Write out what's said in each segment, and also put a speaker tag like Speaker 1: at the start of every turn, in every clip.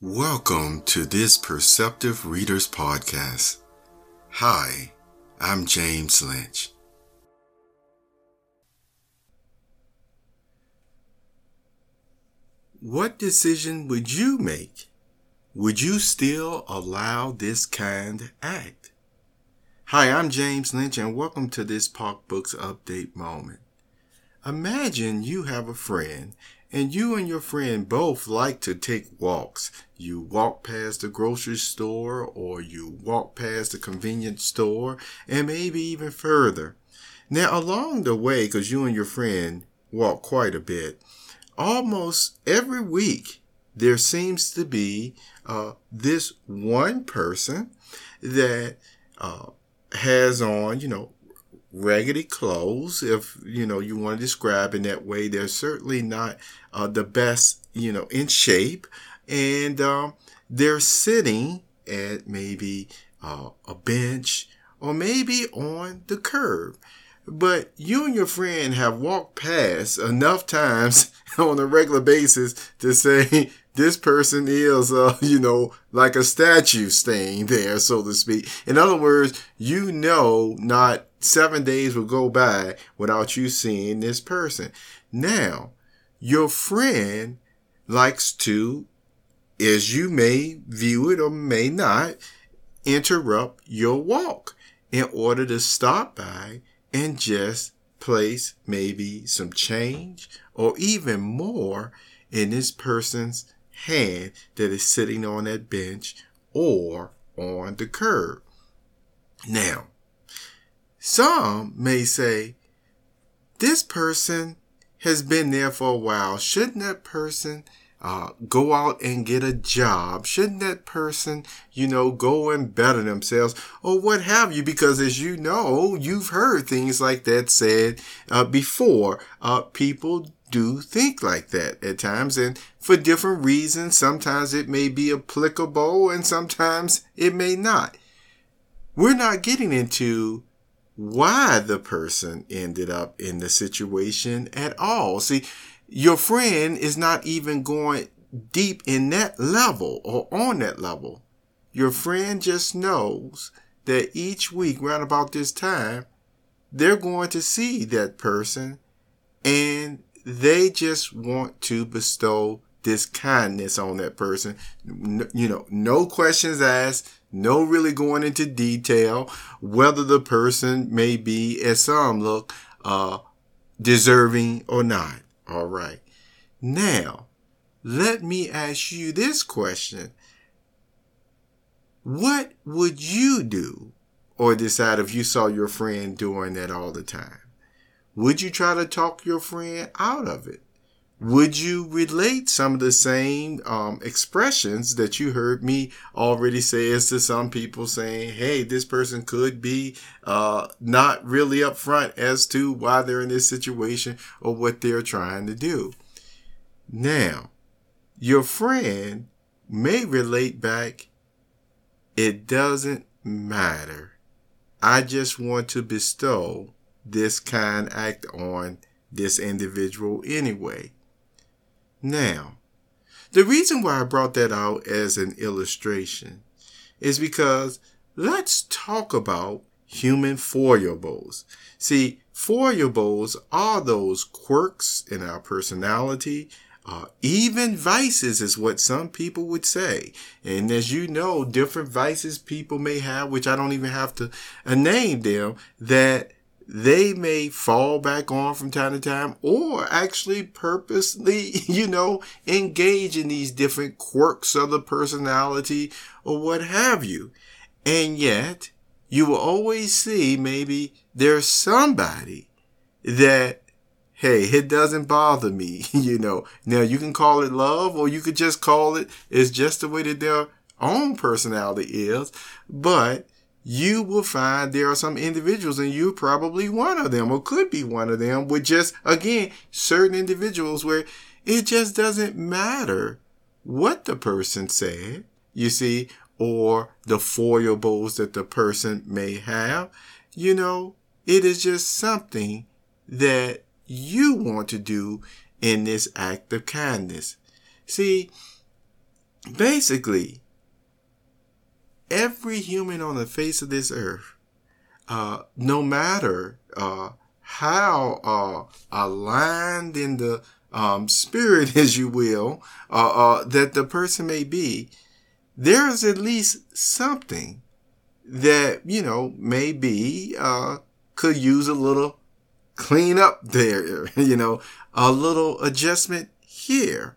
Speaker 1: Welcome to this Perceptive Readers Podcast. Hi, I'm James Lynch. What decision would you make? Would you still allow this kind act? Hi, I'm James Lynch and welcome to this Park Books Update moment. Imagine you have a friend and you and your friend both like to take walks. You walk past the grocery store or you walk past the convenience store and maybe even further. Now, along the way, because you and your friend walk quite a bit, almost every week there seems to be uh, this one person that uh, has on, you know, raggedy clothes, if you know you want to describe in that way. They're certainly not uh, the best, you know, in shape, and um, they're sitting at maybe uh, a bench or maybe on the curb. But you and your friend have walked past enough times on a regular basis to say this person is, uh, you know, like a statue staying there, so to speak. In other words, you know, not seven days will go by without you seeing this person. Now, your friend likes to, as you may view it or may not, interrupt your walk in order to stop by and just place maybe some change or even more in this person's hand that is sitting on that bench or on the curb. Now, some may say, this person has been there for a while. Shouldn't that person uh, go out and get a job? Shouldn't that person, you know, go and better themselves or what have you? Because as you know, you've heard things like that said uh, before. Uh, people do think like that at times and for different reasons. Sometimes it may be applicable and sometimes it may not. We're not getting into why the person ended up in the situation at all. See, your friend is not even going deep in that level or on that level. Your friend just knows that each week, around about this time, they're going to see that person and they just want to bestow this kindness on that person. you know, no questions asked, no really going into detail whether the person may be, as some look, uh, deserving or not. All right. Now, let me ask you this question. What would you do or decide if you saw your friend doing that all the time? Would you try to talk your friend out of it? Would you relate some of the same um, expressions that you heard me already say as to some people saying, hey, this person could be uh, not really upfront as to why they're in this situation or what they're trying to do? Now, your friend may relate back, it doesn't matter. I just want to bestow this kind act on this individual anyway. Now, the reason why I brought that out as an illustration is because let's talk about human foibles. See, foibles are those quirks in our personality, uh, even vices is what some people would say. And as you know, different vices people may have, which I don't even have to uh, name them, that they may fall back on from time to time or actually purposely, you know, engage in these different quirks of the personality or what have you. And yet you will always see maybe there's somebody that, hey, it doesn't bother me, you know. Now you can call it love or you could just call it, it's just the way that their own personality is. But you will find there are some individuals, and you're probably one of them, or could be one of them, with just, again, certain individuals where it just doesn't matter what the person said, you see, or the foibles that the person may have. You know, it is just something that you want to do in this act of kindness. See, basically, every human on the face of this earth, uh, no matter uh, how uh, aligned in the um, spirit, as you will, uh, uh, that the person may be, there is at least something that you know maybe uh, could use a little clean up there, you know, a little adjustment here.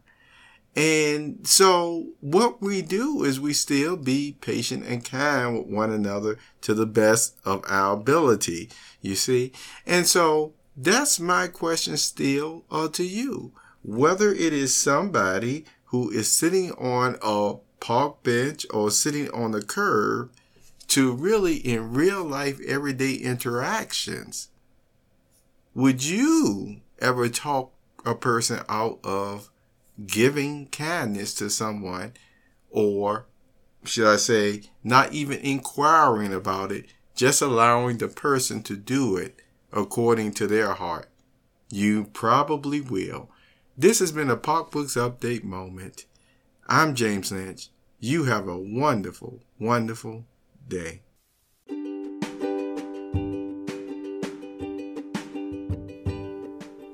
Speaker 1: And so what we do is we still be patient and kind with one another to the best of our ability, you see? And so that's my question still uh, to you. Whether it is somebody who is sitting on a park bench or sitting on the curb to really in real life everyday interactions, would you ever talk a person out of giving kindness to someone or should I say not even inquiring about it, just allowing the person to do it according to their heart? You probably will. This has been a Park Books Update moment. I'm James Lynch. You have a wonderful, wonderful day.